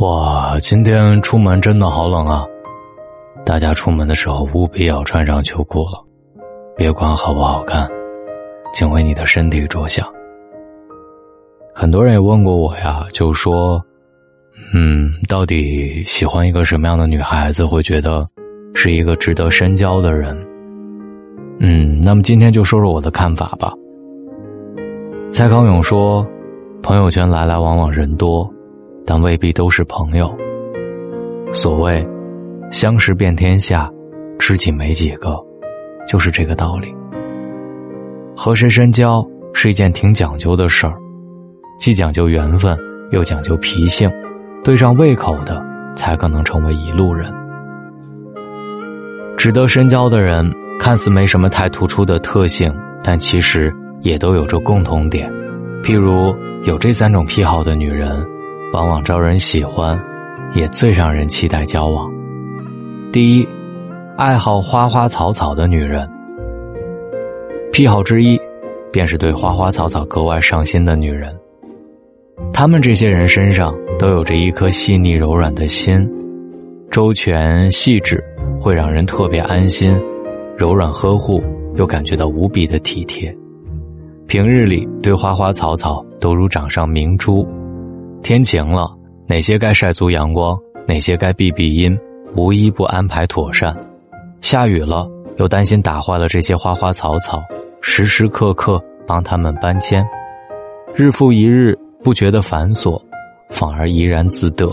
哇，今天出门真的好冷啊！大家出门的时候务必要穿上秋裤了，别管好不好看，请为你的身体着想。很多人也问过我呀，就说，嗯，到底喜欢一个什么样的女孩子会觉得是一个值得深交的人？嗯，那么今天就说说我的看法吧。蔡康永说，朋友圈来来往往人多。但未必都是朋友。所谓“相识遍天下，知己没几个”，就是这个道理。和谁深交是一件挺讲究的事儿，既讲究缘分，又讲究脾性，对上胃口的，才可能成为一路人。值得深交的人，看似没什么太突出的特性，但其实也都有着共同点，譬如有这三种癖好的女人。往往招人喜欢，也最让人期待交往。第一，爱好花花草草的女人。癖好之一，便是对花花草草格外上心的女人。他们这些人身上都有着一颗细腻柔软的心，周全细致，会让人特别安心；柔软呵护，又感觉到无比的体贴。平日里对花花草草都如掌上明珠。天晴了，哪些该晒足阳光，哪些该避避阴，无一不安排妥善；下雨了，又担心打坏了这些花花草草，时时刻刻帮他们搬迁。日复一日，不觉得繁琐，反而怡然自得。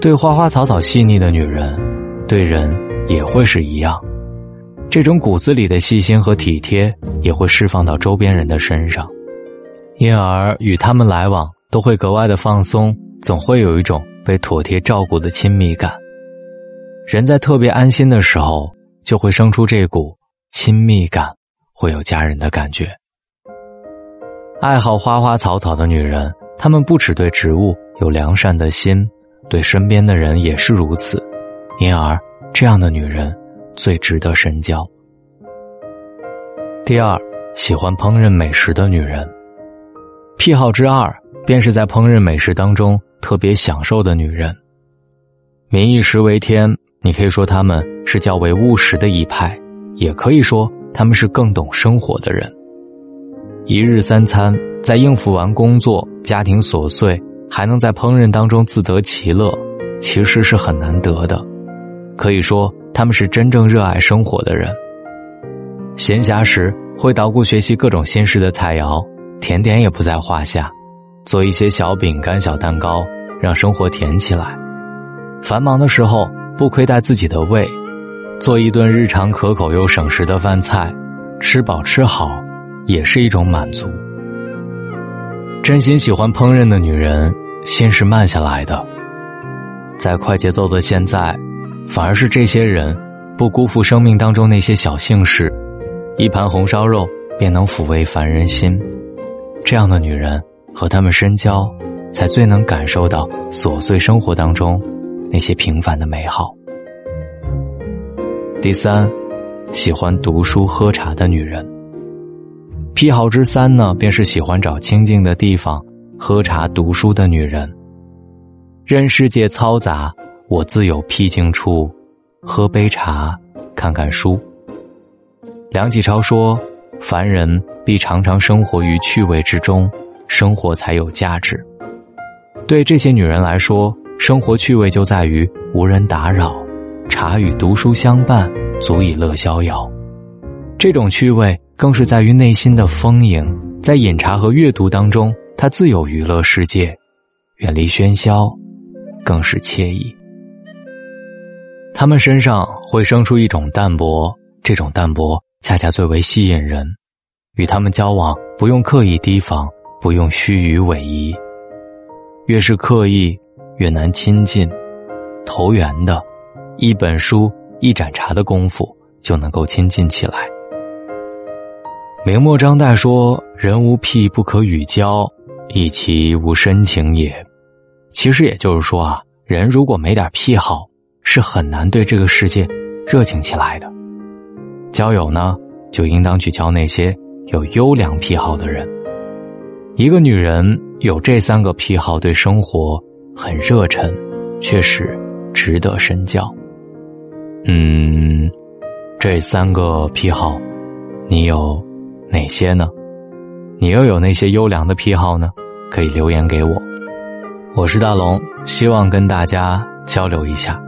对花花草草细腻的女人，对人也会是一样。这种骨子里的细心和体贴，也会释放到周边人的身上。因而与他们来往都会格外的放松，总会有一种被妥帖照顾的亲密感。人在特别安心的时候，就会生出这股亲密感，会有家人的感觉。爱好花花草草的女人，她们不只对植物有良善的心，对身边的人也是如此。因而，这样的女人最值得深交。第二，喜欢烹饪美食的女人。癖好之二，便是在烹饪美食当中特别享受的女人。民以食为天，你可以说他们是较为务实的一派，也可以说他们是更懂生活的人。一日三餐，在应付完工作、家庭琐碎，还能在烹饪当中自得其乐，其实是很难得的。可以说，他们是真正热爱生活的人。闲暇时会捣鼓学习各种新式的菜肴。甜点也不在话下，做一些小饼干、小蛋糕，让生活甜起来。繁忙的时候不亏待自己的胃，做一顿日常可口又省时的饭菜，吃饱吃好，也是一种满足。真心喜欢烹饪的女人，心是慢下来的。在快节奏的现在，反而是这些人不辜负生命当中那些小幸事，一盘红烧肉便能抚慰凡人心。这样的女人和他们深交，才最能感受到琐碎生活当中那些平凡的美好。第三，喜欢读书喝茶的女人。癖好之三呢，便是喜欢找清静的地方喝茶读书的女人。任世界嘈杂，我自有僻静处，喝杯茶，看看书。梁启超说。凡人必常常生活于趣味之中，生活才有价值。对这些女人来说，生活趣味就在于无人打扰，茶与读书相伴，足以乐逍遥。这种趣味更是在于内心的丰盈，在饮茶和阅读当中，她自有娱乐世界，远离喧嚣，更是惬意。他们身上会生出一种淡泊，这种淡泊。恰恰最为吸引人，与他们交往不用刻意提防，不用虚与委蛇，越是刻意，越难亲近。投缘的，一本书、一盏茶的功夫就能够亲近起来。明末张岱说：“人无癖不可与交，亦其无深情也。”其实也就是说啊，人如果没点癖好，是很难对这个世界热情起来的。交友呢，就应当去交那些有优良癖好的人。一个女人有这三个癖好，对生活很热忱，确实值得深交。嗯，这三个癖好，你有哪些呢？你又有那些优良的癖好呢？可以留言给我。我是大龙，希望跟大家交流一下。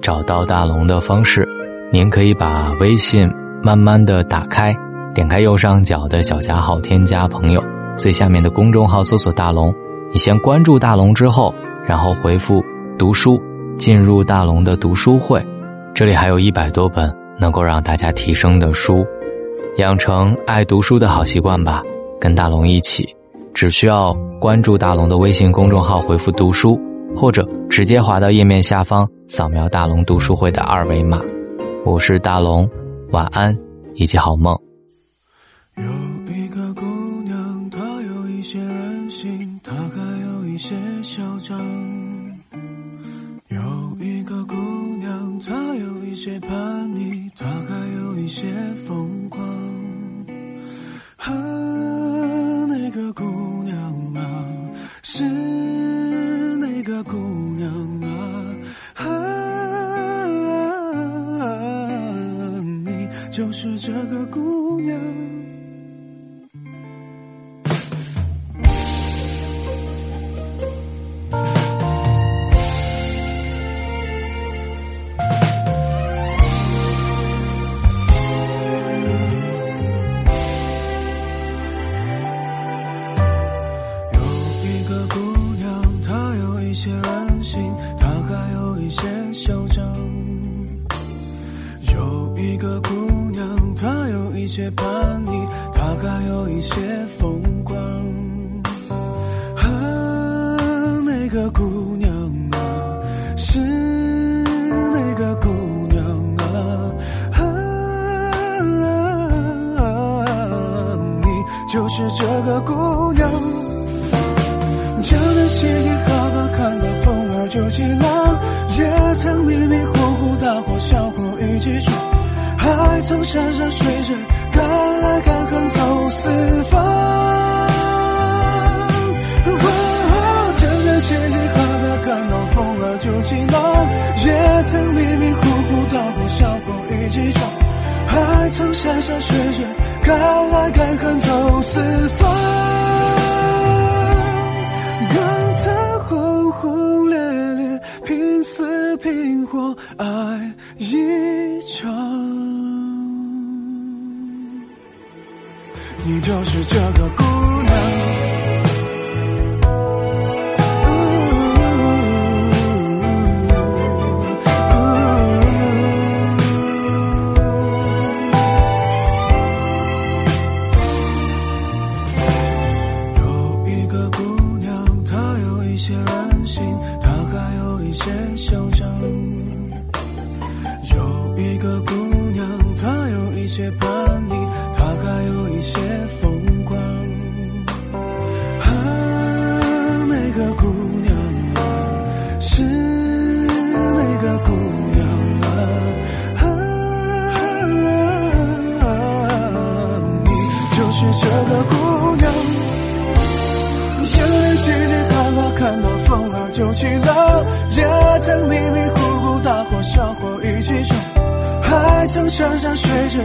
找到大龙的方式，您可以把微信慢慢的打开，点开右上角的小加号，添加朋友，最下面的公众号搜索大龙。你先关注大龙之后，然后回复读书，进入大龙的读书会。这里还有一百多本能够让大家提升的书，养成爱读书的好习惯吧。跟大龙一起，只需要关注大龙的微信公众号，回复“读书”，或者直接滑到页面下方，扫描大龙读书会的二维码。我是大龙，晚安，一起好梦。有一个姑娘，她有一些任性，她还有一些嚣张。有一个姑娘，她有一些叛就是这个姑娘。些风光。啊，那个姑娘啊，是那个姑娘啊，啊，你就是这个姑娘。江南细雨好好看到风儿就起浪，也曾迷迷糊糊大火小火一起闯，还曾山山水水。敢爱敢走四方，真的谢谢他的看到风儿就起浪，也曾迷迷糊糊大过小过一起闯，还曾山山水水敢爱敢恨走四方，更曾轰轰烈烈拼死拼活爱一场。就是这个姑娘。有一个姑娘她有一些任性她还有一些嚣张。就起浪，也曾迷迷糊糊大伙小火一起冲，还曾山山水水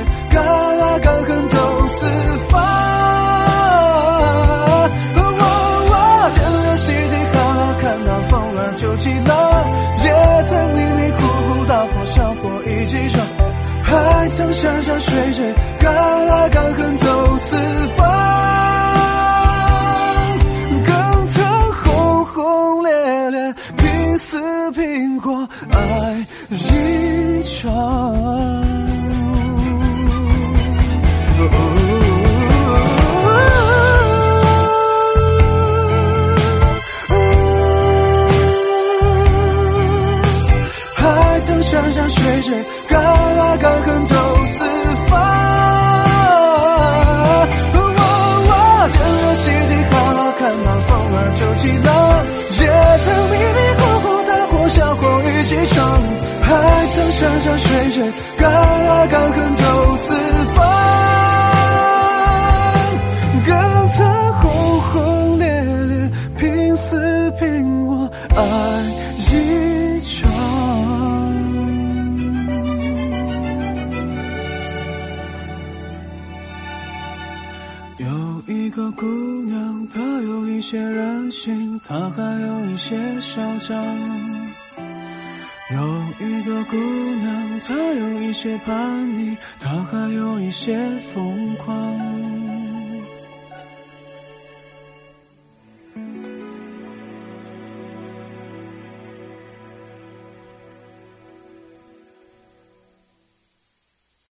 爱一场。还曾山山水嚣张。有一个姑娘，她有一些叛逆，她还有一些疯狂。